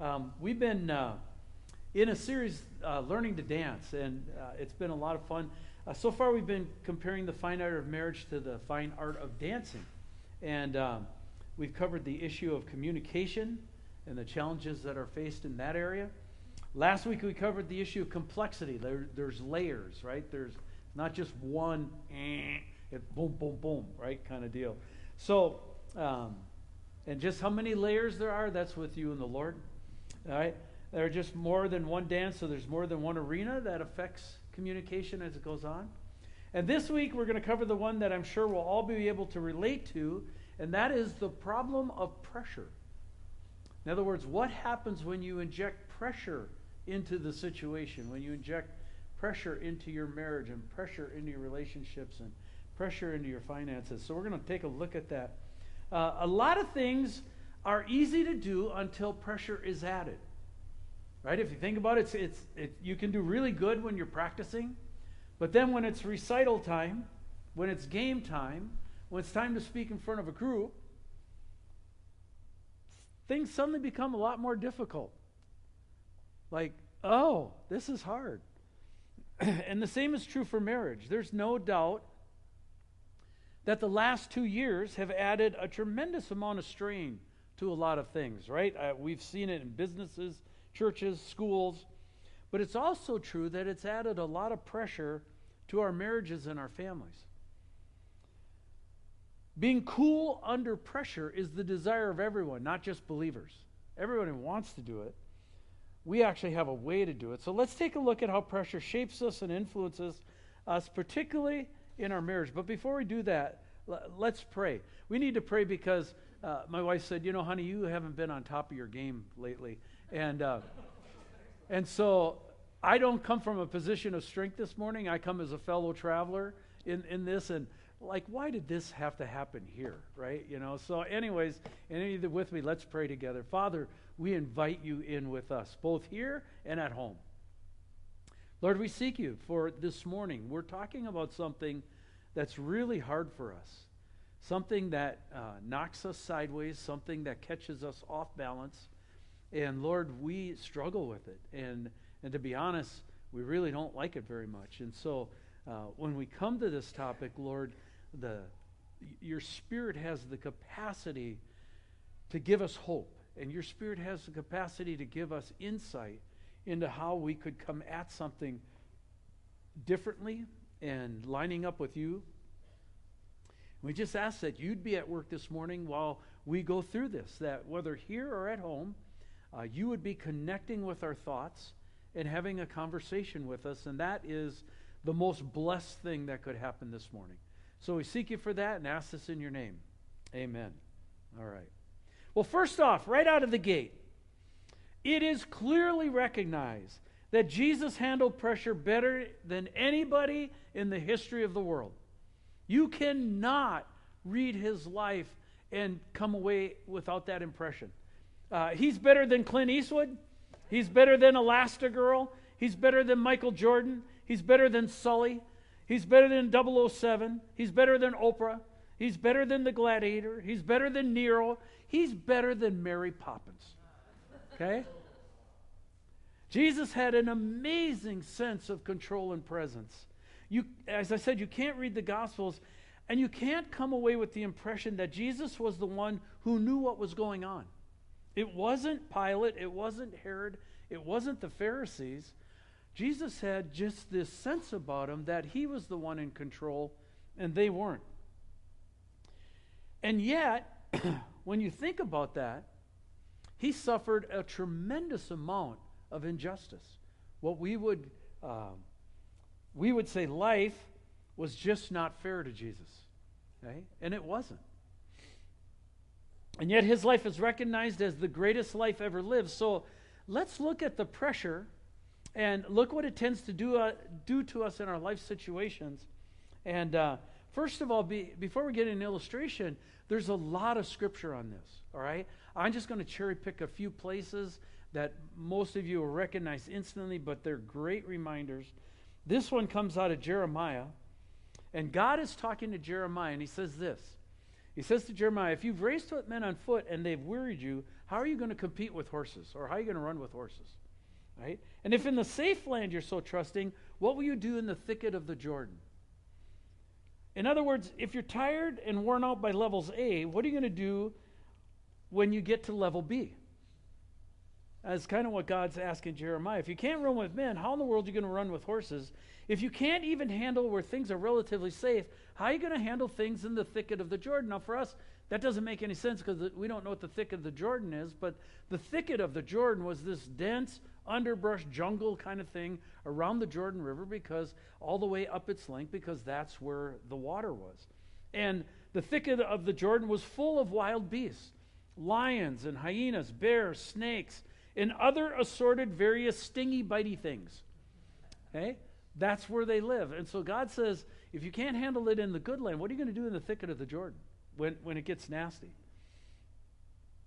Um, we've been uh, in a series uh, learning to dance, and uh, it's been a lot of fun. Uh, so far, we've been comparing the fine art of marriage to the fine art of dancing. And um, we've covered the issue of communication and the challenges that are faced in that area. Last week, we covered the issue of complexity. There, there's layers, right? There's not just one, eh, boom, boom, boom, right, kind of deal. So, um, and just how many layers there are, that's with you and the Lord. All right? There are just more than one dance, so there's more than one arena that affects communication as it goes on. And this week, we're going to cover the one that I'm sure we'll all be able to relate to, and that is the problem of pressure. In other words, what happens when you inject pressure into the situation, when you inject pressure into your marriage and pressure into your relationships and pressure into your finances? So, we're going to take a look at that. Uh, a lot of things are easy to do until pressure is added. Right? If you think about it, it's, it's, it, you can do really good when you're practicing, but then when it's recital time, when it's game time, when it's time to speak in front of a group, things suddenly become a lot more difficult. Like, oh, this is hard. and the same is true for marriage. There's no doubt that the last two years have added a tremendous amount of strain to a lot of things, right? Uh, we've seen it in businesses, churches, schools. But it's also true that it's added a lot of pressure to our marriages and our families. Being cool under pressure is the desire of everyone, not just believers. Everyone wants to do it. We actually have a way to do it. So let's take a look at how pressure shapes us and influences us, particularly in our marriage. But before we do that, let's pray. We need to pray because uh, my wife said, You know, honey, you haven't been on top of your game lately. And, uh, and so I don't come from a position of strength this morning. I come as a fellow traveler in, in this. And like, why did this have to happen here, right? You know, so, anyways, any of you with me, let's pray together. Father, we invite you in with us, both here and at home. Lord, we seek you for this morning. We're talking about something that's really hard for us something that uh, knocks us sideways, something that catches us off balance. And Lord, we struggle with it. And, and to be honest, we really don't like it very much. And so uh, when we come to this topic, Lord, the, your Spirit has the capacity to give us hope. And your Spirit has the capacity to give us insight into how we could come at something differently and lining up with you we just ask that you'd be at work this morning while we go through this, that whether here or at home, uh, you would be connecting with our thoughts and having a conversation with us. And that is the most blessed thing that could happen this morning. So we seek you for that and ask this in your name. Amen. All right. Well, first off, right out of the gate, it is clearly recognized that Jesus handled pressure better than anybody in the history of the world. You cannot read his life and come away without that impression. Uh, he's better than Clint Eastwood. He's better than Elastigirl. He's better than Michael Jordan. He's better than Sully. He's better than 007. He's better than Oprah. He's better than the Gladiator. He's better than Nero. He's better than Mary Poppins. Okay? Jesus had an amazing sense of control and presence. You, as I said, you can't read the Gospels and you can't come away with the impression that Jesus was the one who knew what was going on. It wasn't Pilate, it wasn't Herod, it wasn't the Pharisees. Jesus had just this sense about him that he was the one in control and they weren't. And yet, when you think about that, he suffered a tremendous amount of injustice. What we would um, we would say life was just not fair to Jesus. Okay? And it wasn't. And yet his life is recognized as the greatest life ever lived. So let's look at the pressure and look what it tends to do, uh, do to us in our life situations. And uh, first of all, be, before we get an illustration, there's a lot of scripture on this, all right? I'm just going to cherry pick a few places that most of you will recognize instantly, but they're great reminders this one comes out of Jeremiah. And God is talking to Jeremiah, and he says this. He says to Jeremiah, If you've raced with men on foot and they've wearied you, how are you going to compete with horses? Or how are you going to run with horses? Right? And if in the safe land you're so trusting, what will you do in the thicket of the Jordan? In other words, if you're tired and worn out by levels A, what are you going to do when you get to level B? That's kind of what God's asking Jeremiah. If you can't run with men, how in the world are you going to run with horses? If you can't even handle where things are relatively safe, how are you going to handle things in the thicket of the Jordan? Now, for us, that doesn't make any sense because we don't know what the thicket of the Jordan is, but the thicket of the Jordan was this dense underbrush jungle kind of thing around the Jordan River because all the way up its length because that's where the water was. And the thicket of the Jordan was full of wild beasts lions and hyenas, bears, snakes, and other assorted various stingy, bitey things. Okay? That's where they live. And so God says, if you can't handle it in the good land, what are you going to do in the thicket of the Jordan when, when it gets nasty?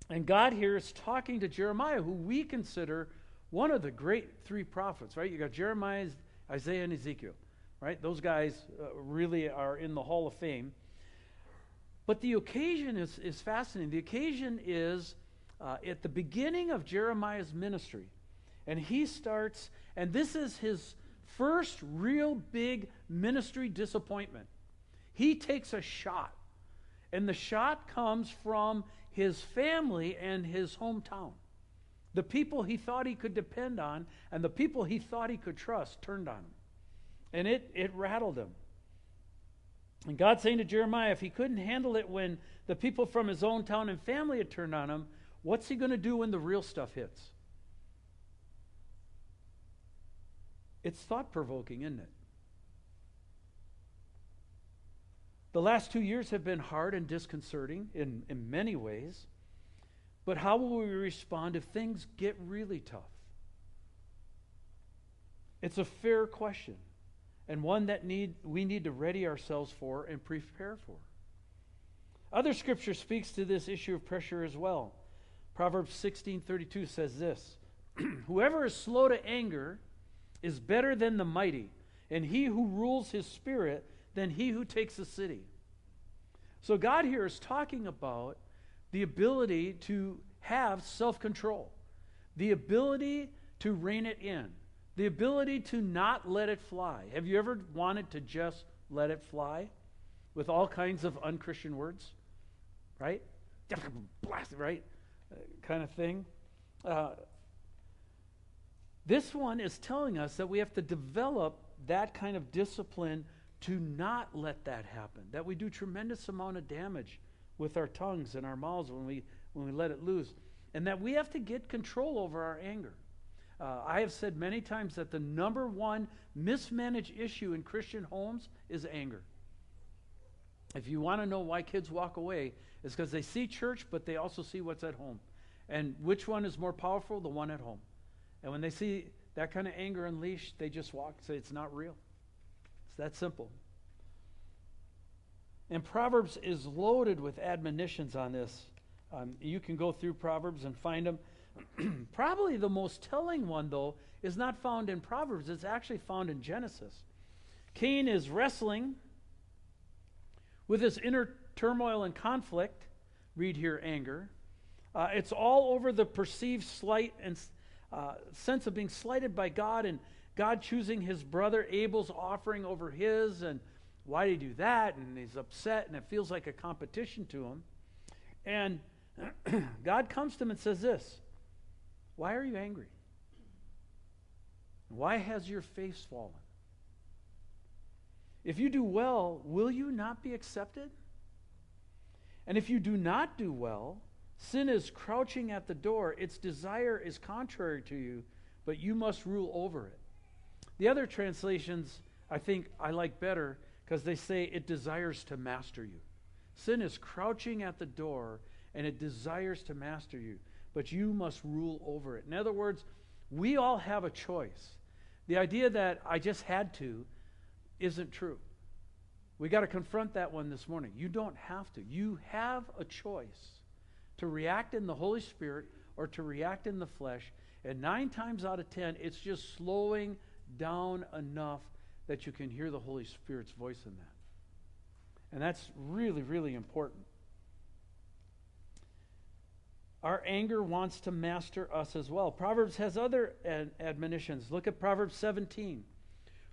And God here is talking to Jeremiah, who we consider one of the great three prophets, right? You got Jeremiah, Isaiah, and Ezekiel, right? Those guys uh, really are in the Hall of Fame. But the occasion is, is fascinating. The occasion is uh, at the beginning of Jeremiah's ministry. And he starts, and this is his first real big ministry disappointment. He takes a shot, and the shot comes from his family and his hometown. The people he thought he could depend on and the people he thought he could trust turned on him. And it, it rattled him. And God saying to Jeremiah, if he couldn't handle it when the people from his own town and family had turned on him, what's he going to do when the real stuff hits? It's thought provoking, isn't it? The last two years have been hard and disconcerting in, in many ways. But how will we respond if things get really tough? It's a fair question and one that need, we need to ready ourselves for and prepare for. Other scripture speaks to this issue of pressure as well. Proverbs 16:32 says this, Whoever is slow to anger is better than the mighty, and he who rules his spirit than he who takes a city. So God here is talking about the ability to have self control, the ability to rein it in, the ability to not let it fly. Have you ever wanted to just let it fly with all kinds of unchristian words? Right? Blast it, right? Kind of thing. Uh, this one is telling us that we have to develop that kind of discipline to not let that happen. That we do tremendous amount of damage with our tongues and our mouths when we when we let it loose, and that we have to get control over our anger. Uh, I have said many times that the number one mismanaged issue in Christian homes is anger. If you want to know why kids walk away, it's because they see church, but they also see what's at home. And which one is more powerful? The one at home. And when they see that kind of anger unleashed, they just walk and say, It's not real. It's that simple. And Proverbs is loaded with admonitions on this. Um, you can go through Proverbs and find them. Probably the most telling one, though, is not found in Proverbs, it's actually found in Genesis. Cain is wrestling with this inner turmoil and conflict. Read here anger. Uh, it's all over the perceived slight and uh, sense of being slighted by God and God choosing his brother Abel's offering over his and why did he do that? And he's upset and it feels like a competition to him. And God comes to him and says this Why are you angry? Why has your face fallen? If you do well, will you not be accepted? And if you do not do well, sin is crouching at the door. Its desire is contrary to you, but you must rule over it. The other translations I think I like better because they say it desires to master you. Sin is crouching at the door and it desires to master you, but you must rule over it. In other words, we all have a choice. The idea that I just had to isn't true. We got to confront that one this morning. You don't have to. You have a choice to react in the Holy Spirit or to react in the flesh. And nine times out of ten, it's just slowing down enough that you can hear the Holy Spirit's voice in that. And that's really, really important. our anger wants to master us as well. Proverbs has other ad- admonitions. Look at Proverbs 17.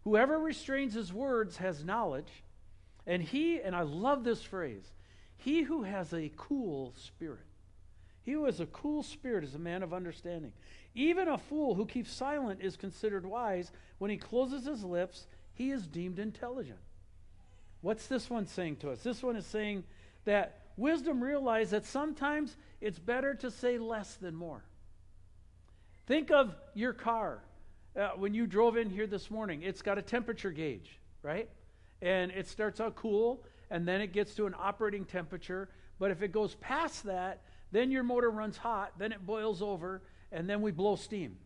Whoever restrains his words has knowledge, and he, and I love this phrase, he who has a cool spirit. He who has a cool spirit is a man of understanding. Even a fool who keeps silent is considered wise. When he closes his lips, he is deemed intelligent. What's this one saying to us? This one is saying that wisdom realizes that sometimes it's better to say less than more. Think of your car. Uh, when you drove in here this morning, it's got a temperature gauge, right? And it starts out cool, and then it gets to an operating temperature. But if it goes past that, then your motor runs hot, then it boils over, and then we blow steam.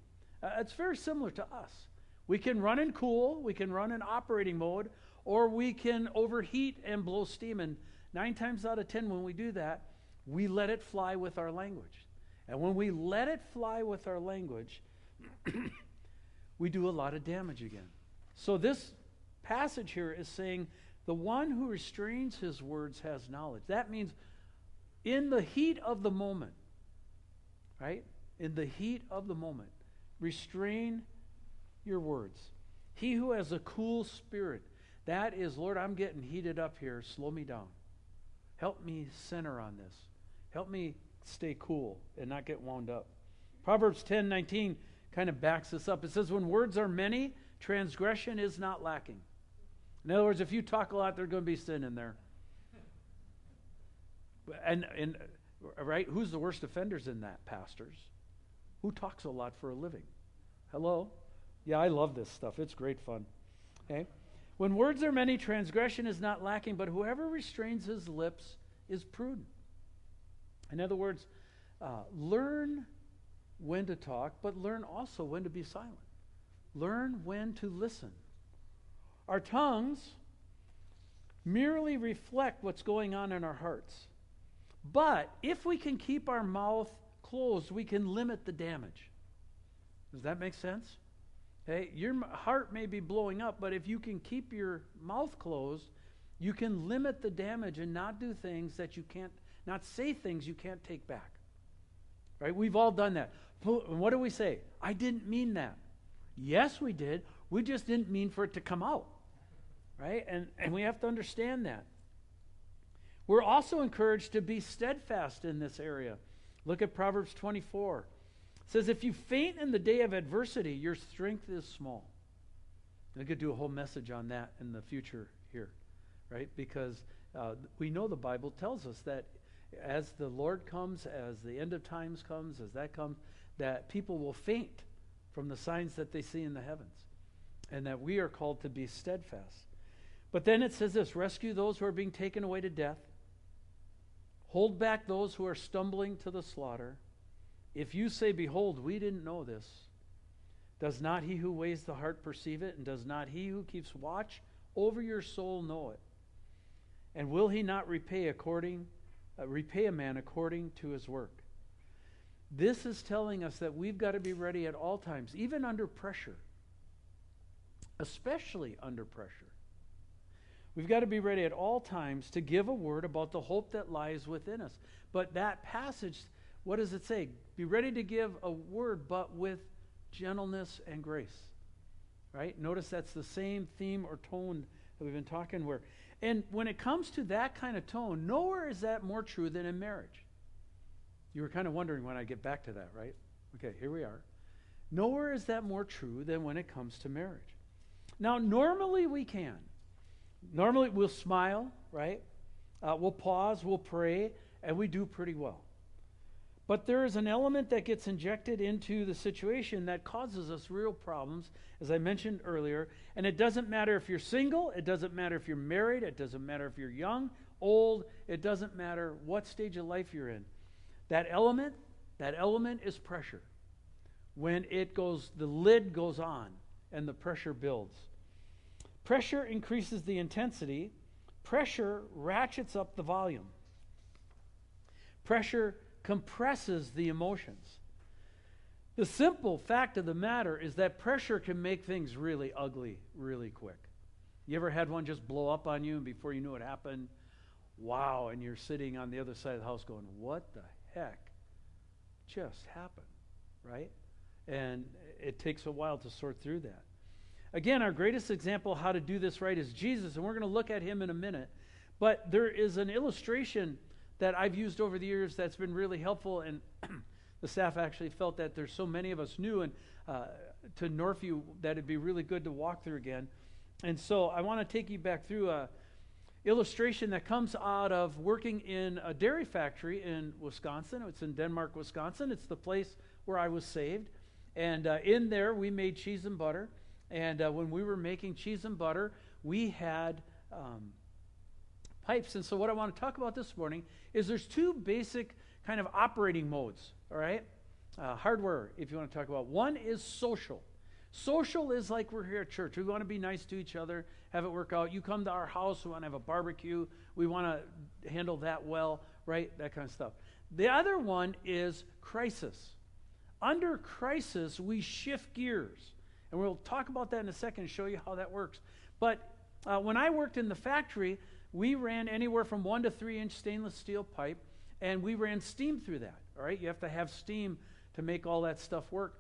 Uh, it's very similar to us. We can run in cool, we can run in operating mode, or we can overheat and blow steam. And nine times out of ten, when we do that, we let it fly with our language. And when we let it fly with our language, we do a lot of damage again. So this passage here is saying the one who restrains his words has knowledge. That means in the heat of the moment, right? In the heat of the moment, restrain your words. He who has a cool spirit, that is, Lord, I'm getting heated up here. Slow me down. Help me center on this. Help me stay cool and not get wound up. Proverbs 10 19 kind of backs this up. It says, When words are many, transgression is not lacking. In other words, if you talk a lot, there's going to be sin in there. And, and right, who's the worst offenders in that? Pastors. Who talks a lot for a living? Hello? Yeah, I love this stuff. It's great fun. Okay? When words are many, transgression is not lacking, but whoever restrains his lips is prudent. In other words, uh, learn when to talk, but learn also when to be silent. Learn when to listen. Our tongues merely reflect what's going on in our hearts. But if we can keep our mouth closed, we can limit the damage. Does that make sense? Okay, your heart may be blowing up, but if you can keep your mouth closed, you can limit the damage and not do things that you can't, not say things you can't take back. Right? We've all done that. What do we say? I didn't mean that. Yes, we did. We just didn't mean for it to come out. Right? And, and we have to understand that. We're also encouraged to be steadfast in this area. Look at Proverbs 24. It says, If you faint in the day of adversity, your strength is small. I could do a whole message on that in the future here, right? Because uh, we know the Bible tells us that as the Lord comes, as the end of times comes, as that comes, that people will faint from the signs that they see in the heavens, and that we are called to be steadfast. But then it says this rescue those who are being taken away to death, hold back those who are stumbling to the slaughter. If you say, Behold, we didn't know this, does not he who weighs the heart perceive it? And does not he who keeps watch over your soul know it? And will he not repay according uh, repay a man according to his work? This is telling us that we've got to be ready at all times, even under pressure, especially under pressure. We've got to be ready at all times to give a word about the hope that lies within us. But that passage, what does it say? Be ready to give a word, but with gentleness and grace. Right? Notice that's the same theme or tone that we've been talking where. And when it comes to that kind of tone, nowhere is that more true than in marriage. You were kind of wondering when I get back to that, right? Okay, here we are. Nowhere is that more true than when it comes to marriage. Now, normally we can. Normally we'll smile, right? Uh, we'll pause, we'll pray, and we do pretty well. But there is an element that gets injected into the situation that causes us real problems, as I mentioned earlier. And it doesn't matter if you're single, it doesn't matter if you're married, it doesn't matter if you're young, old, it doesn't matter what stage of life you're in. That element, that element is pressure. When it goes, the lid goes on and the pressure builds. Pressure increases the intensity, pressure ratchets up the volume. Pressure compresses the emotions. The simple fact of the matter is that pressure can make things really ugly really quick. You ever had one just blow up on you and before you knew it happened, wow, and you're sitting on the other side of the house going, what the heck just happened, right? And it takes a while to sort through that. Again, our greatest example how to do this right is Jesus, and we're going to look at him in a minute. But there is an illustration that I've used over the years that's been really helpful, and the staff actually felt that there's so many of us new and uh, to Northview that it'd be really good to walk through again. And so I want to take you back through a illustration that comes out of working in a dairy factory in Wisconsin. It's in Denmark, Wisconsin. It's the place where I was saved. And uh, in there, we made cheese and butter. And uh, when we were making cheese and butter, we had um, pipes. And so, what I want to talk about this morning is there's two basic kind of operating modes, all right? Uh, hardware, if you want to talk about. One is social. Social is like we're here at church. We want to be nice to each other, have it work out. You come to our house, we want to have a barbecue. We want to handle that well, right? That kind of stuff. The other one is crisis. Under crisis, we shift gears. And we'll talk about that in a second and show you how that works. But uh, when I worked in the factory, we ran anywhere from one to three inch stainless steel pipe, and we ran steam through that. All right, you have to have steam to make all that stuff work.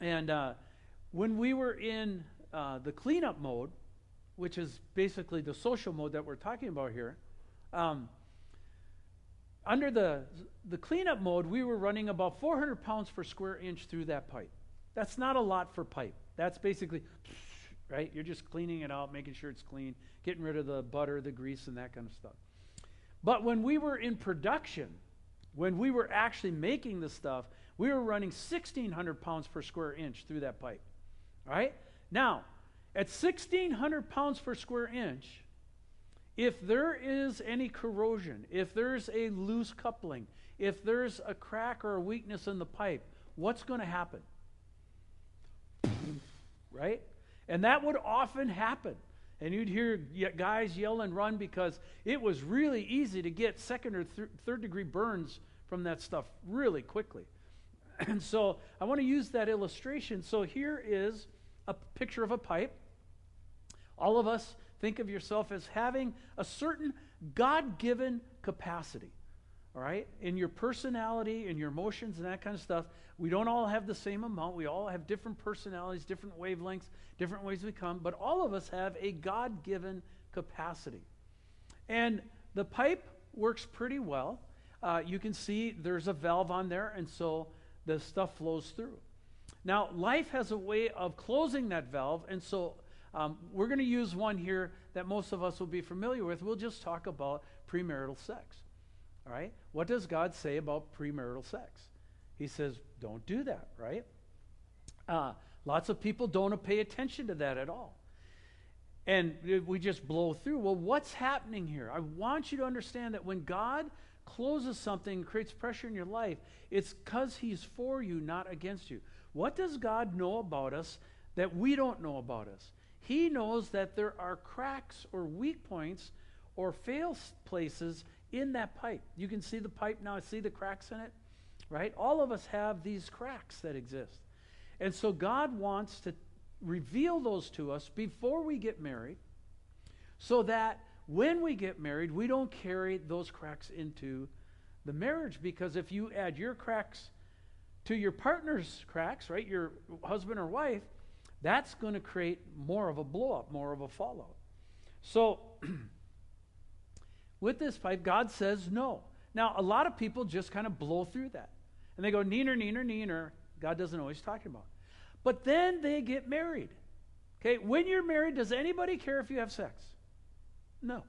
And uh, when we were in uh, the cleanup mode, which is basically the social mode that we're talking about here, um, under the, the cleanup mode, we were running about 400 pounds per square inch through that pipe. That's not a lot for pipe. That's basically, right? You're just cleaning it out, making sure it's clean, getting rid of the butter, the grease, and that kind of stuff. But when we were in production, when we were actually making the stuff, we were running 1,600 pounds per square inch through that pipe. Right? Now, at 1,600 pounds per square inch, if there is any corrosion, if there's a loose coupling, if there's a crack or a weakness in the pipe, what's going to happen? right? And that would often happen. And you'd hear guys yell and run because it was really easy to get second or th- third degree burns from that stuff really quickly. And so I want to use that illustration. So here is a picture of a pipe. All of us think of yourself as having a certain God given capacity. All right? In your personality, in your emotions, and that kind of stuff, we don't all have the same amount. We all have different personalities, different wavelengths, different ways we come, but all of us have a God given capacity. And the pipe works pretty well. Uh, you can see there's a valve on there, and so the stuff flows through. Now, life has a way of closing that valve, and so um, we're going to use one here that most of us will be familiar with. We'll just talk about premarital sex. All right? What does God say about premarital sex? He says, don't do that, right? Uh, lots of people don't pay attention to that at all. And we just blow through. Well, what's happening here? I want you to understand that when God closes something, creates pressure in your life, it's because He's for you, not against you. What does God know about us that we don't know about us? He knows that there are cracks or weak points or fail places in that pipe. You can see the pipe now, see the cracks in it, right? All of us have these cracks that exist. And so God wants to reveal those to us before we get married so that when we get married, we don't carry those cracks into the marriage because if you add your cracks to your partner's cracks, right, your husband or wife, that's going to create more of a blowup, more of a fallout. So, with this pipe, God says no. Now, a lot of people just kind of blow through that. And they go, neener, neener, neener. God doesn't he's talking about. But then they get married. Okay, when you're married, does anybody care if you have sex? No.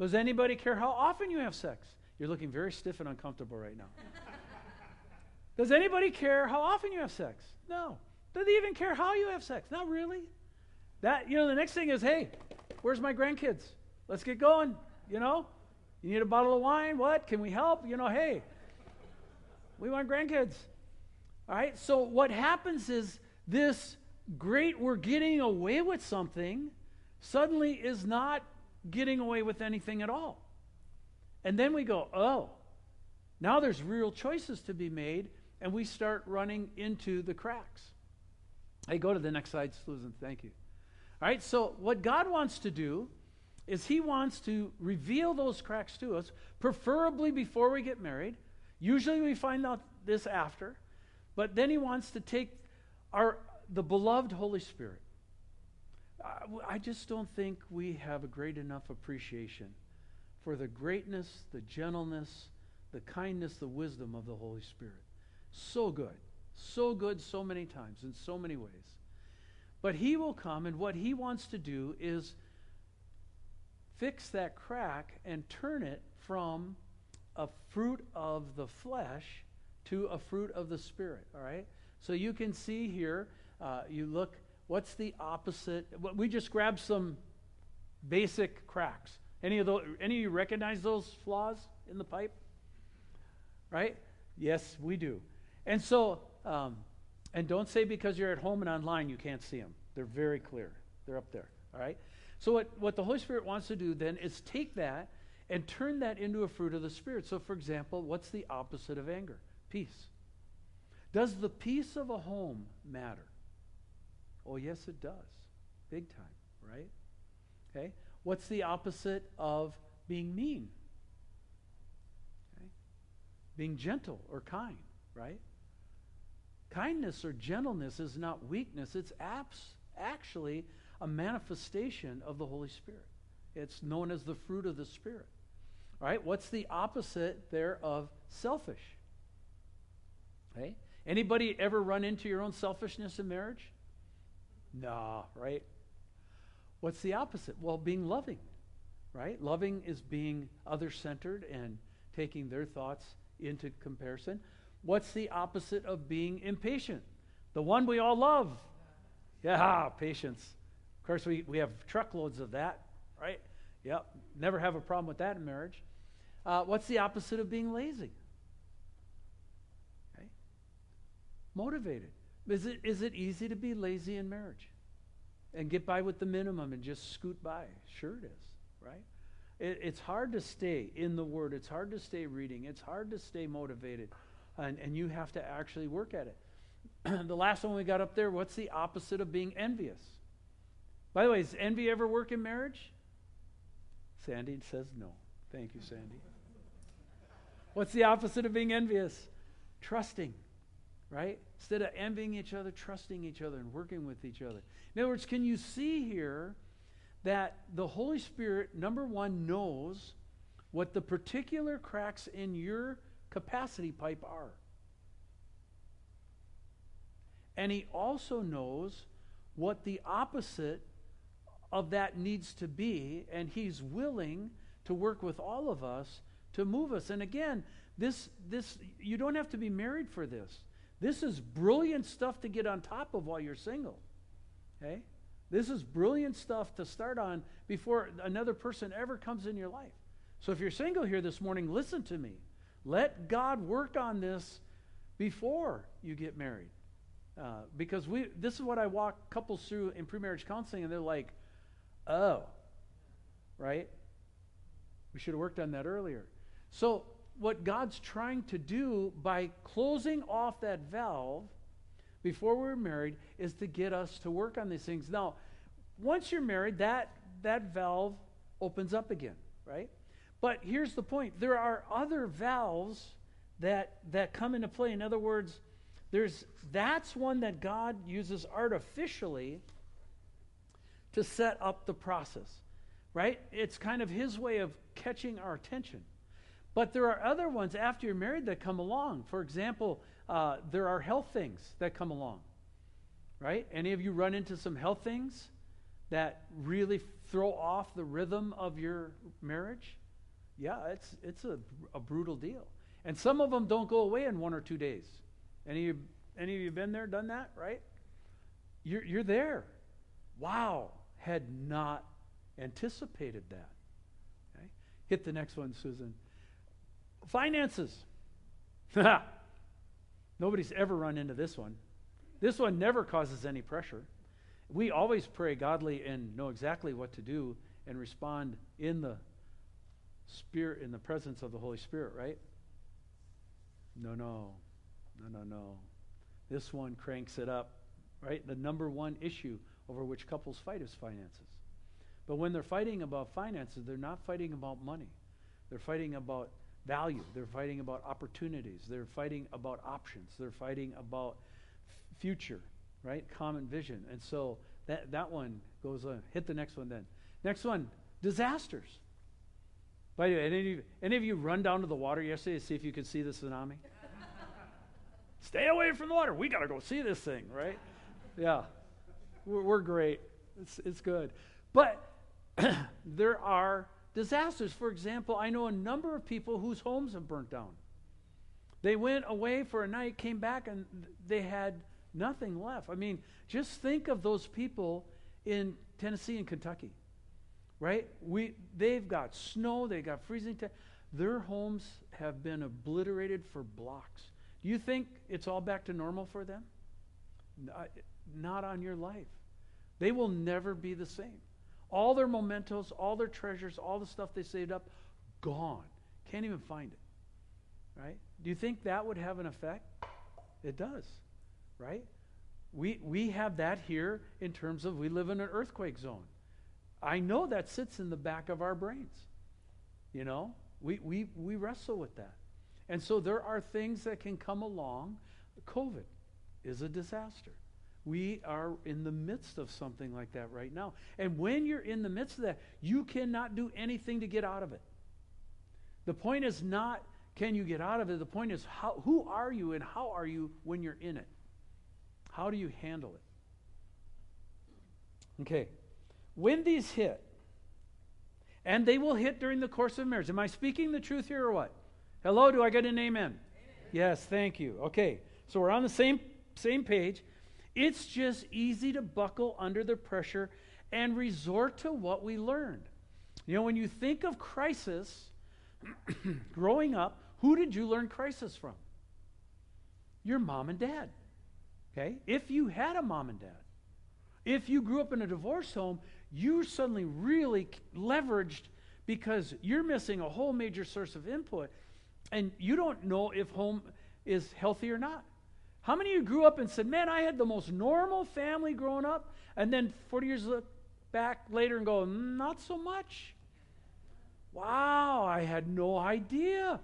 Does anybody care how often you have sex? You're looking very stiff and uncomfortable right now. Does anybody care how often you have sex? No. Do they even care how you have sex? Not really. That you know, the next thing is, hey, where's my grandkids? Let's get going. You know, you need a bottle of wine. What? Can we help? You know, hey, we want grandkids. All right. So what happens is this great we're getting away with something suddenly is not getting away with anything at all. And then we go, oh, now there's real choices to be made and we start running into the cracks. Hey, go to the next slide, Susan. Thank you. All right, so what God wants to do is He wants to reveal those cracks to us, preferably before we get married. Usually we find out this after, but then he wants to take our the beloved Holy Spirit. I, I just don't think we have a great enough appreciation for the greatness, the gentleness, the kindness, the wisdom of the Holy Spirit. So good. So good so many times in so many ways. But he will come, and what he wants to do is fix that crack and turn it from a fruit of the flesh to a fruit of the Spirit. All right? So you can see here, uh, you look, what's the opposite? We just grabbed some basic cracks. Any of, those, any of you recognize those flaws in the pipe? Right? Yes, we do. And so, um, and don't say because you're at home and online you can't see them. They're very clear. They're up there. All right? So, what, what the Holy Spirit wants to do then is take that and turn that into a fruit of the Spirit. So, for example, what's the opposite of anger? Peace. Does the peace of a home matter? Oh, yes, it does. Big time, right? Okay? What's the opposite of being mean? Okay? Being gentle or kind, right? Kindness or gentleness is not weakness, it's abs- actually a manifestation of the Holy Spirit. It's known as the fruit of the Spirit. All right, what's the opposite there of selfish? Okay? Anybody ever run into your own selfishness in marriage? No, right? What's the opposite? Well, being loving, right? Loving is being other centered and taking their thoughts into comparison. What's the opposite of being impatient? The one we all love. Yeah, patience. Of course, we, we have truckloads of that, right? Yep. Never have a problem with that in marriage. Uh, what's the opposite of being lazy? Okay. Motivated. Is it, is it easy to be lazy in marriage? and get by with the minimum and just scoot by. Sure, it is, right? It, it's hard to stay in the Word. It's hard to stay reading. It's hard to stay motivated. And, and you have to actually work at it. the last one we got up there what's the opposite of being envious? By the way, does envy ever work in marriage? Sandy says no. Thank you, Sandy. What's the opposite of being envious? Trusting right? Instead of envying each other, trusting each other and working with each other. In other words, can you see here that the Holy Spirit, number one, knows what the particular cracks in your capacity pipe are? And He also knows what the opposite of that needs to be, and He's willing to work with all of us to move us. And again, this, this, you don't have to be married for this. This is brilliant stuff to get on top of while you're single. Okay? This is brilliant stuff to start on before another person ever comes in your life. So if you're single here this morning, listen to me. Let God work on this before you get married. Uh, because we, this is what I walk couples through in premarriage counseling, and they're like, oh, right? We should have worked on that earlier. So what God's trying to do by closing off that valve before we're married is to get us to work on these things. Now, once you're married, that, that valve opens up again, right? But here's the point there are other valves that, that come into play. In other words, there's, that's one that God uses artificially to set up the process, right? It's kind of His way of catching our attention. But there are other ones after you're married that come along. For example, uh, there are health things that come along, right? Any of you run into some health things that really throw off the rhythm of your marriage? Yeah, it's, it's a, a brutal deal. And some of them don't go away in one or two days. Any of you, any of you been there, done that, right? You're, you're there. Wow, had not anticipated that. Okay? Hit the next one, Susan. Finances. Nobody's ever run into this one. This one never causes any pressure. We always pray godly and know exactly what to do and respond in the spirit in the presence of the Holy Spirit, right? No, no. No, no, no. This one cranks it up, right? The number one issue over which couples fight is finances. But when they're fighting about finances, they're not fighting about money. They're fighting about value. They're fighting about opportunities. They're fighting about options. They're fighting about f- future, right? Common vision. And so that, that one goes on. Hit the next one then. Next one disasters. By the way, any any of you run down to the water yesterday to see if you could see the tsunami? Stay away from the water. We got to go see this thing, right? Yeah. We're, great. It's, it's good. But there are disasters. For example, I know a number of people whose homes have burnt down. They went away for a night, came back, and they had nothing left. I mean, just think of those people in Tennessee and Kentucky, right? We, they've got snow, they've got freezing. Te- their homes have been obliterated for blocks. Do you think it's all back to normal for them? Not on your life. They will never be the same. All their mementos, all their treasures, all the stuff they saved up, gone. Can't even find it. Right? Do you think that would have an effect? It does. Right? We, we have that here in terms of we live in an earthquake zone. I know that sits in the back of our brains. You know, we, we, we wrestle with that. And so there are things that can come along. COVID is a disaster. We are in the midst of something like that right now. And when you're in the midst of that, you cannot do anything to get out of it. The point is not can you get out of it? The point is how, who are you and how are you when you're in it? How do you handle it? Okay. When these hit, and they will hit during the course of marriage. Am I speaking the truth here or what? Hello, do I get an amen? amen? Yes, thank you. Okay. So we're on the same same page. It's just easy to buckle under the pressure and resort to what we learned. You know, when you think of crisis, growing up, who did you learn crisis from? Your mom and dad. Okay? If you had a mom and dad, if you grew up in a divorce home, you suddenly really leveraged because you're missing a whole major source of input and you don't know if home is healthy or not. How many of you grew up and said, Man, I had the most normal family growing up, and then 40 years back later and go, Not so much? Wow, I had no idea.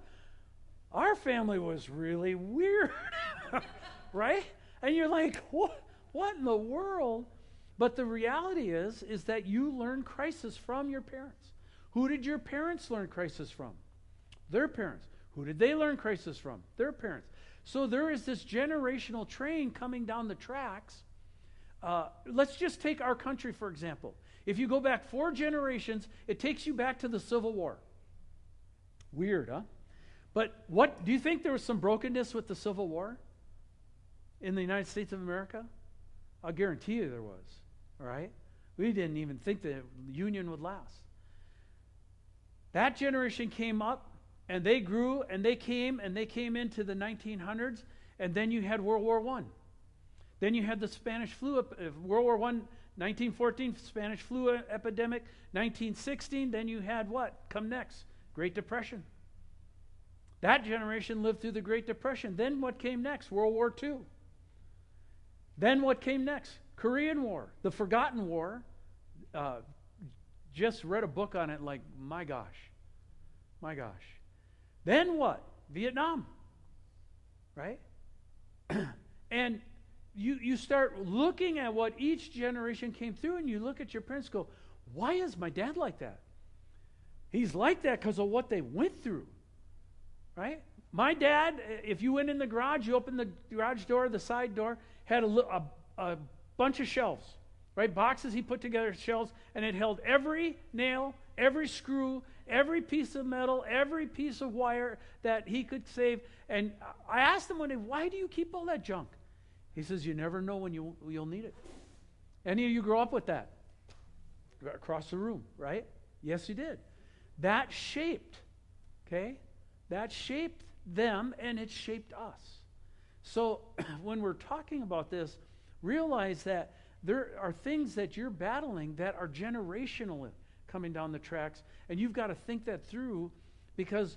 Our family was really weird, right? And you're like, what, what in the world? But the reality is, is that you learn crisis from your parents. Who did your parents learn crisis from? Their parents. Who did they learn crisis from? Their parents. So there is this generational train coming down the tracks. Uh, let's just take our country, for example. If you go back four generations, it takes you back to the Civil War. Weird, huh? But what do you think there was some brokenness with the Civil War in the United States of America? I'll guarantee you there was. All right? We didn't even think the Union would last. That generation came up and they grew and they came and they came into the 1900s and then you had world war i then you had the spanish flu uh, world war i 1914 spanish flu epidemic 1916 then you had what? Come next great depression. That generation lived through the great depression. Then what came next? World war ii then what came next? Korean war the forgotten war. Uh, just read a book on it like my gosh my gosh then what? Vietnam. Right? and you, you start looking at what each generation came through, and you look at your parents go, why is my dad like that? He's like that because of what they went through. Right? My dad, if you went in the garage, you opened the garage door, the side door, had a, a, a bunch of shelves, right? Boxes he put together, shelves, and it held every nail, every screw, every piece of metal, every piece of wire that he could save. And I asked him one day, why do you keep all that junk? He says, you never know when you, you'll need it. Any of you grow up with that? Across the room, right? Yes, you did. That shaped, okay? That shaped them and it shaped us. So when we're talking about this, realize that there are things that you're battling that are generational coming down the tracks. And you've got to think that through because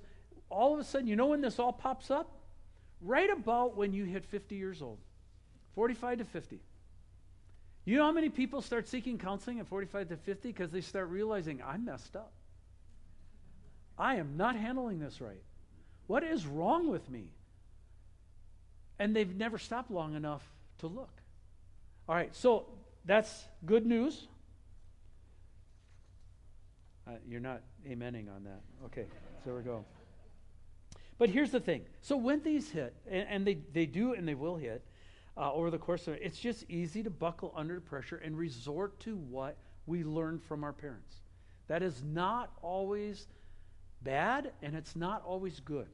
all of a sudden, you know when this all pops up? Right about when you hit 50 years old, 45 to 50. You know how many people start seeking counseling at 45 to 50 because they start realizing, I'm messed up. I am not handling this right. What is wrong with me? And they've never stopped long enough to look. All right, so that's good news. Uh, you're not amening on that. Okay, so we go. But here's the thing. So when these hit, and, and they, they do and they will hit uh, over the course of it, it's just easy to buckle under pressure and resort to what we learned from our parents. That is not always bad and it's not always good.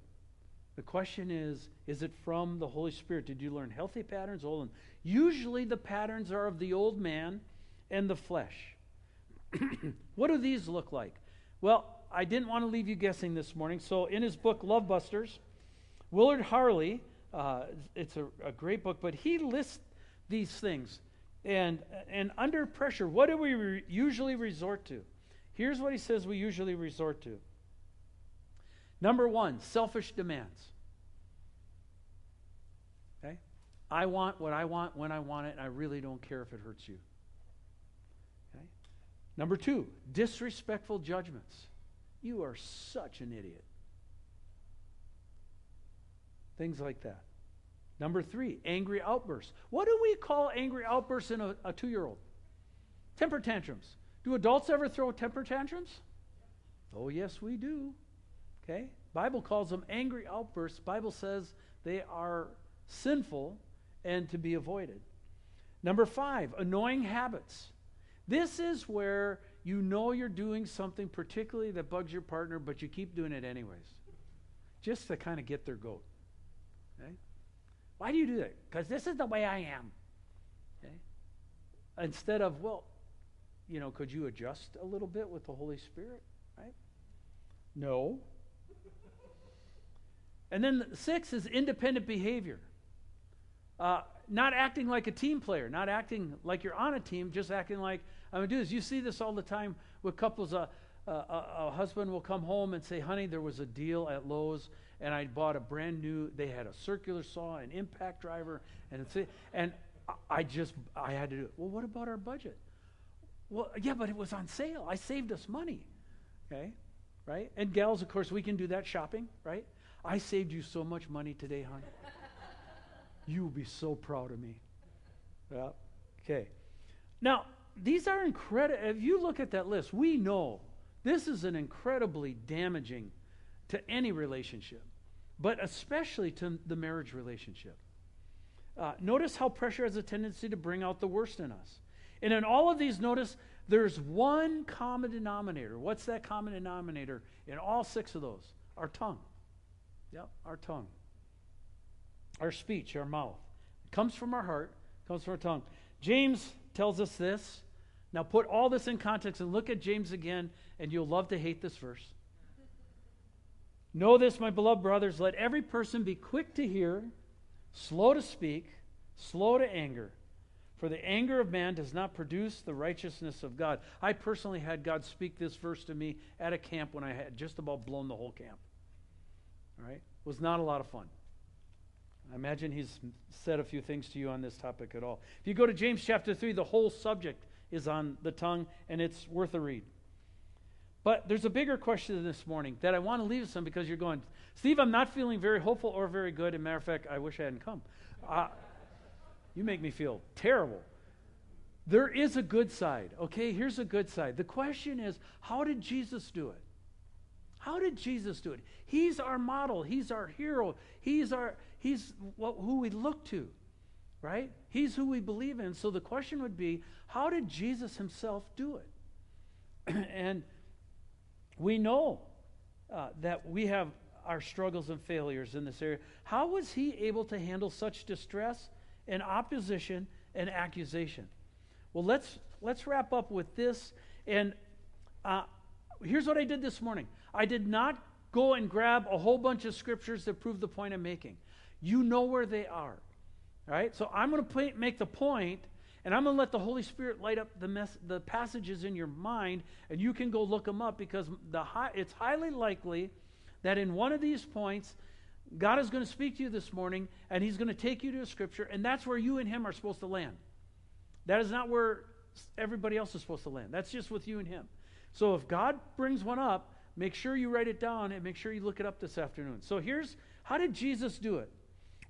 The question is is it from the Holy Spirit? Did you learn healthy patterns? Old Usually the patterns are of the old man and the flesh. what do these look like? Well, I didn't want to leave you guessing this morning. So, in his book, Love Busters, Willard Harley, uh, it's a, a, great book, but he lists these things. And, and under pressure, what do we re- usually resort to? Here's what he says we usually resort to. Number one, selfish demands. Okay? I want what I want when I want it, and I really don't care if it hurts you. Number two, disrespectful judgments. You are such an idiot. Things like that. Number three, angry outbursts. What do we call angry outbursts in a, a two year old? Temper tantrums. Do adults ever throw temper tantrums? Oh, yes, we do. Okay? Bible calls them angry outbursts. Bible says they are sinful and to be avoided. Number five, annoying habits. This is where you know you're doing something particularly that bugs your partner, but you keep doing it anyways, just to kind of get their goat. Okay? Why do you do that? Because this is the way I am. Okay? Instead of, well, you know, could you adjust a little bit with the Holy Spirit? Right? No. And then six is independent behavior. Uh, not acting like a team player, not acting like you're on a team, just acting like I'm going to do this. You see this all the time with couples. A, a husband will come home and say, Honey, there was a deal at Lowe's, and I bought a brand new, they had a circular saw, an impact driver, and, it's, and I just, I had to do it. Well, what about our budget? Well, yeah, but it was on sale. I saved us money. Okay? Right? And gals, of course, we can do that shopping, right? I saved you so much money today, hon. You will be so proud of me. Yeah. Okay. Now, these are incredible. If you look at that list, we know this is an incredibly damaging to any relationship, but especially to the marriage relationship. Uh, notice how pressure has a tendency to bring out the worst in us. And in all of these, notice there's one common denominator. What's that common denominator in all six of those? Our tongue. Yep, our tongue. Our speech, our mouth. It comes from our heart, comes from our tongue. James tells us this now put all this in context and look at James again, and you'll love to hate this verse. Know this, my beloved brothers, let every person be quick to hear, slow to speak, slow to anger. For the anger of man does not produce the righteousness of God. I personally had God speak this verse to me at a camp when I had just about blown the whole camp. All right? It was not a lot of fun. I imagine he's said a few things to you on this topic at all. If you go to James chapter 3, the whole subject is on the tongue, and it's worth a read. But there's a bigger question this morning that I want to leave some because you're going, Steve, I'm not feeling very hopeful or very good. And matter of fact, I wish I hadn't come. Uh, you make me feel terrible. There is a good side, okay? Here's a good side. The question is, how did Jesus do it? How did Jesus do it? He's our model. He's our hero. He's our he's who we look to right? He's who we believe in. So the question would be how did Jesus himself do it? and we know uh, that we have our struggles and failures in this area. How was he able to handle such distress and opposition and accusation? Well, let's let's wrap up with this. And uh, here's what I did this morning. I did not go and grab a whole bunch of scriptures that prove the point I'm making. You know where they are. All right? So I'm going to make the point, and I'm going to let the Holy Spirit light up the, mess, the passages in your mind, and you can go look them up because the high, it's highly likely that in one of these points, God is going to speak to you this morning, and He's going to take you to a scripture, and that's where you and Him are supposed to land. That is not where everybody else is supposed to land. That's just with you and Him. So if God brings one up, make sure you write it down and make sure you look it up this afternoon. So here's how did Jesus do it?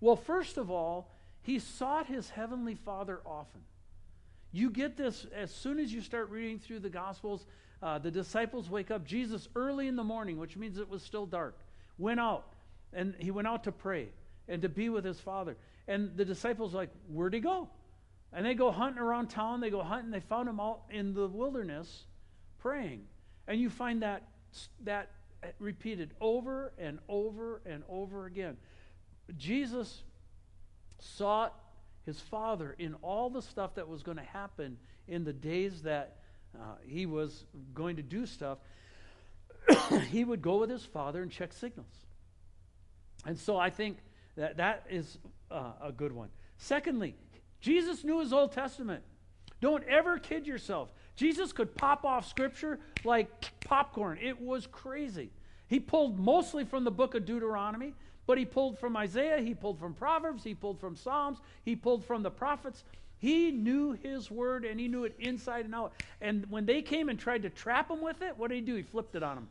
Well, first of all, he sought his heavenly Father often. You get this as soon as you start reading through the Gospels. Uh, the disciples wake up. Jesus, early in the morning, which means it was still dark, went out and he went out to pray and to be with his Father. And the disciples like, where'd he go? And they go hunting around town. They go hunting. They found him out in the wilderness praying. And you find that, that repeated over and over and over again. Jesus sought his Father in all the stuff that was going to happen in the days that uh, he was going to do stuff. he would go with his Father and check signals. And so I think that that is uh, a good one. Secondly, Jesus knew his Old Testament. Don't ever kid yourself. Jesus could pop off scripture like popcorn. It was crazy. He pulled mostly from the book of Deuteronomy, but he pulled from Isaiah, he pulled from Proverbs, he pulled from Psalms, he pulled from the prophets. He knew his word and he knew it inside and out. And when they came and tried to trap him with it, what did he do? He flipped it on them.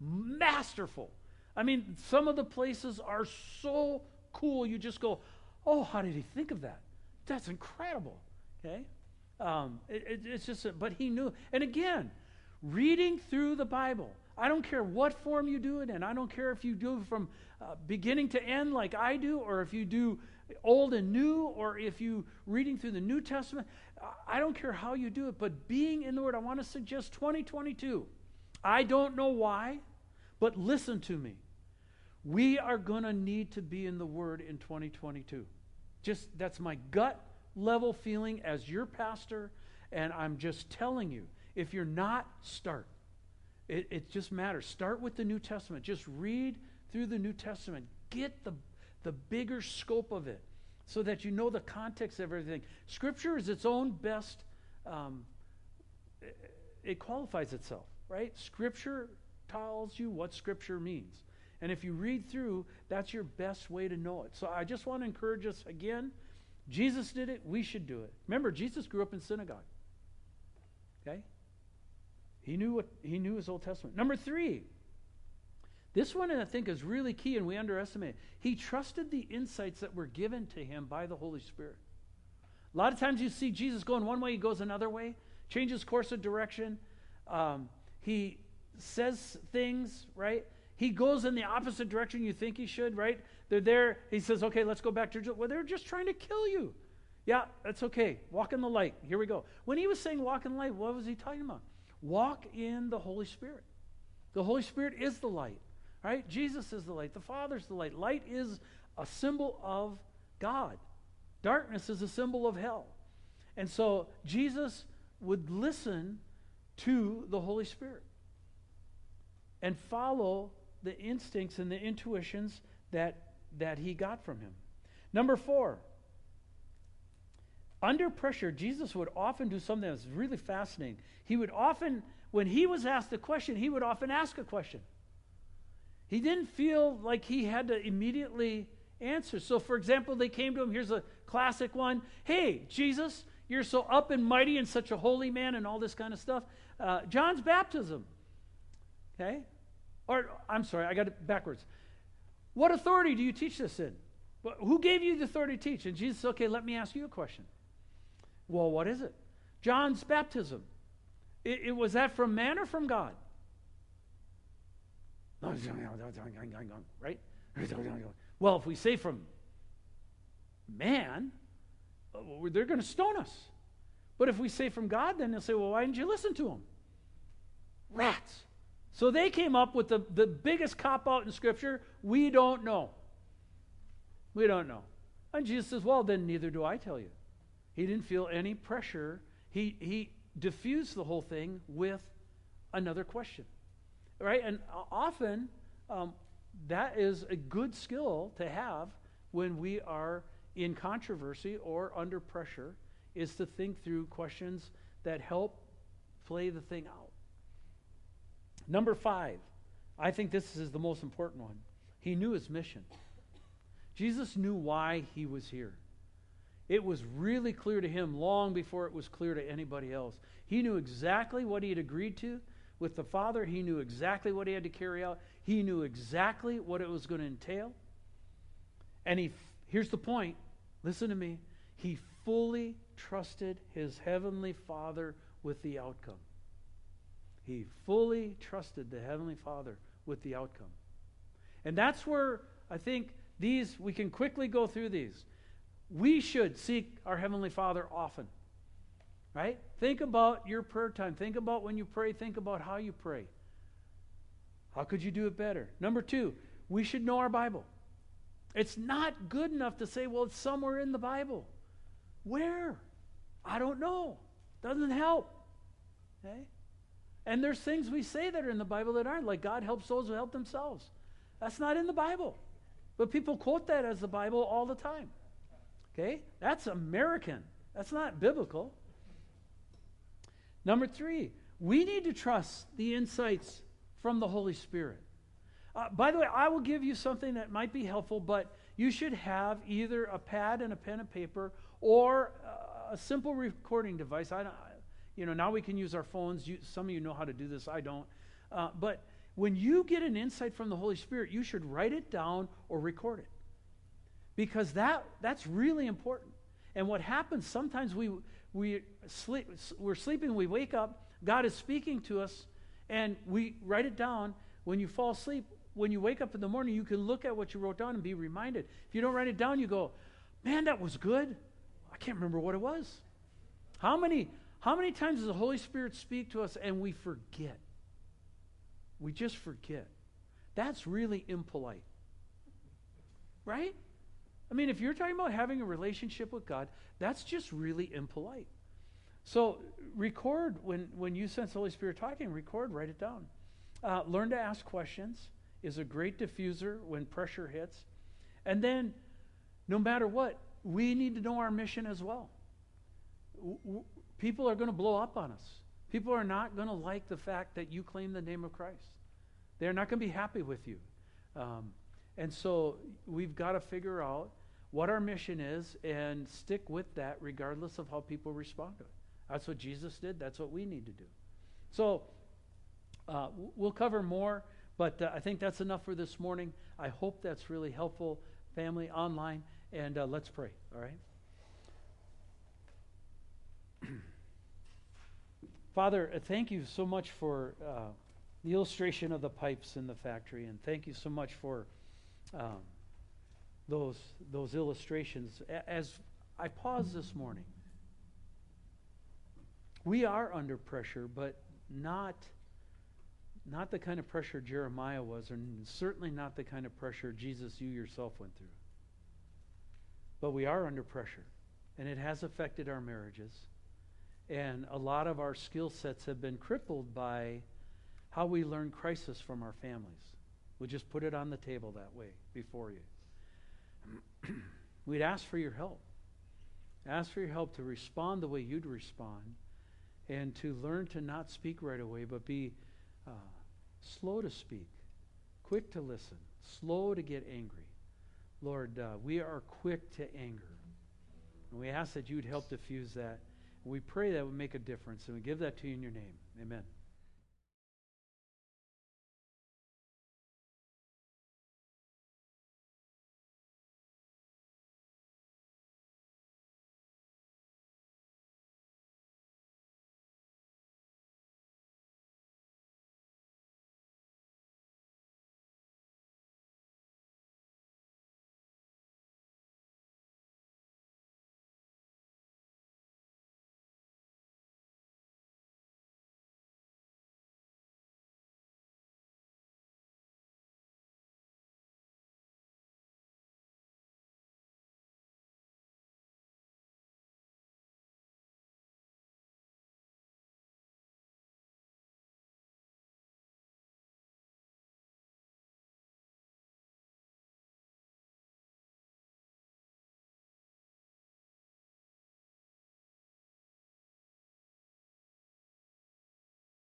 Masterful. I mean, some of the places are so cool, you just go, oh, how did he think of that? That's incredible. Okay? Um, it, it, it's just, but he knew. And again, reading through the Bible, I don't care what form you do it in. I don't care if you do from uh, beginning to end like I do, or if you do old and new, or if you reading through the New Testament. I don't care how you do it, but being in the Word, I want to suggest 2022. I don't know why, but listen to me. We are going to need to be in the Word in 2022. Just that's my gut level feeling as your pastor, and I'm just telling you, if you're not, start. It, it just matters. Start with the New Testament. Just read through the New Testament. Get the, the bigger scope of it so that you know the context of everything. Scripture is its own best, um, it, it qualifies itself, right? Scripture tells you what Scripture means. And if you read through, that's your best way to know it. So I just want to encourage us again Jesus did it, we should do it. Remember, Jesus grew up in synagogue. Okay? He knew what he knew his Old Testament. Number three, this one I think is really key and we underestimate. It. He trusted the insights that were given to him by the Holy Spirit. A lot of times you see Jesus going one way, he goes another way, changes course of direction. Um, he says things, right? He goes in the opposite direction you think he should, right? They're there. He says, okay, let's go back to Jerusalem. Well, they're just trying to kill you. Yeah, that's okay. Walk in the light. Here we go. When he was saying walk in the light, what was he talking about? Walk in the Holy Spirit. The Holy Spirit is the light, right? Jesus is the light. The Father's the light. Light is a symbol of God, darkness is a symbol of hell. And so Jesus would listen to the Holy Spirit and follow the instincts and the intuitions that that he got from him. Number four, under pressure, Jesus would often do something that's really fascinating. He would often, when he was asked a question, he would often ask a question. He didn't feel like he had to immediately answer. So, for example, they came to him. Here's a classic one Hey, Jesus, you're so up and mighty and such a holy man and all this kind of stuff. Uh, John's baptism. Okay? Or, I'm sorry, I got it backwards. What authority do you teach this in? Who gave you the authority to teach? And Jesus said, okay, let me ask you a question. Well, what is it? John's baptism. It, it was that from man or from God? Right? Well, if we say from man, uh, they're going to stone us. But if we say from God, then they'll say, well, why didn't you listen to him? Rats. So they came up with the, the biggest cop out in Scripture we don't know. We don't know. And Jesus says, Well, then neither do I tell you. He didn't feel any pressure. He, he diffused the whole thing with another question. Right? And often um, that is a good skill to have when we are in controversy or under pressure, is to think through questions that help play the thing out. Number five, I think this is the most important one. He knew his mission. Jesus knew why he was here. It was really clear to him long before it was clear to anybody else. He knew exactly what he had agreed to, with the Father. He knew exactly what he had to carry out, he knew exactly what it was going to entail. And he, here's the point listen to me. He fully trusted his heavenly Father with the outcome. He fully trusted the heavenly Father with the outcome. And that's where I think these, we can quickly go through these. We should seek our Heavenly Father often. Right? Think about your prayer time. Think about when you pray. Think about how you pray. How could you do it better? Number two, we should know our Bible. It's not good enough to say, well, it's somewhere in the Bible. Where? I don't know. Doesn't help. Okay? And there's things we say that are in the Bible that aren't, like God helps those who help themselves. That's not in the Bible. But people quote that as the Bible all the time. Okay? That's American. That's not biblical. Number three, we need to trust the insights from the Holy Spirit. Uh, by the way, I will give you something that might be helpful, but you should have either a pad and a pen and paper or uh, a simple recording device. I don't, you know, now we can use our phones. You, some of you know how to do this. I don't. Uh, but when you get an insight from the Holy Spirit, you should write it down or record it because that, that's really important. And what happens sometimes we, we sleep, we're sleeping, we wake up, God is speaking to us, and we write it down. When you fall asleep, when you wake up in the morning, you can look at what you wrote down and be reminded. If you don't write it down, you go, man, that was good. I can't remember what it was. How many, how many times does the Holy Spirit speak to us and we forget? We just forget. That's really impolite. Right? I mean, if you're talking about having a relationship with God, that's just really impolite. So record when, when you sense the Holy Spirit talking, record, write it down. Uh, learn to ask questions is a great diffuser when pressure hits. And then, no matter what, we need to know our mission as well. W- w- people are going to blow up on us. People are not going to like the fact that you claim the name of Christ. They're not going to be happy with you. Um, and so we've got to figure out what our mission is and stick with that regardless of how people respond to it. That's what Jesus did. That's what we need to do. So uh, we'll cover more, but uh, I think that's enough for this morning. I hope that's really helpful, family, online, and uh, let's pray, all right? Father, uh, thank you so much for uh, the illustration of the pipes in the factory, and thank you so much for um, those, those illustrations. As I pause this morning, we are under pressure, but not, not the kind of pressure Jeremiah was, and certainly not the kind of pressure Jesus, you yourself went through. But we are under pressure, and it has affected our marriages. And a lot of our skill sets have been crippled by how we learn crisis from our families. We'll just put it on the table that way before you. we'd ask for your help. Ask for your help to respond the way you'd respond and to learn to not speak right away, but be uh, slow to speak, quick to listen, slow to get angry. Lord, uh, we are quick to anger. And we ask that you'd help diffuse that. We pray that would make a difference. And we give that to you in your name. Amen.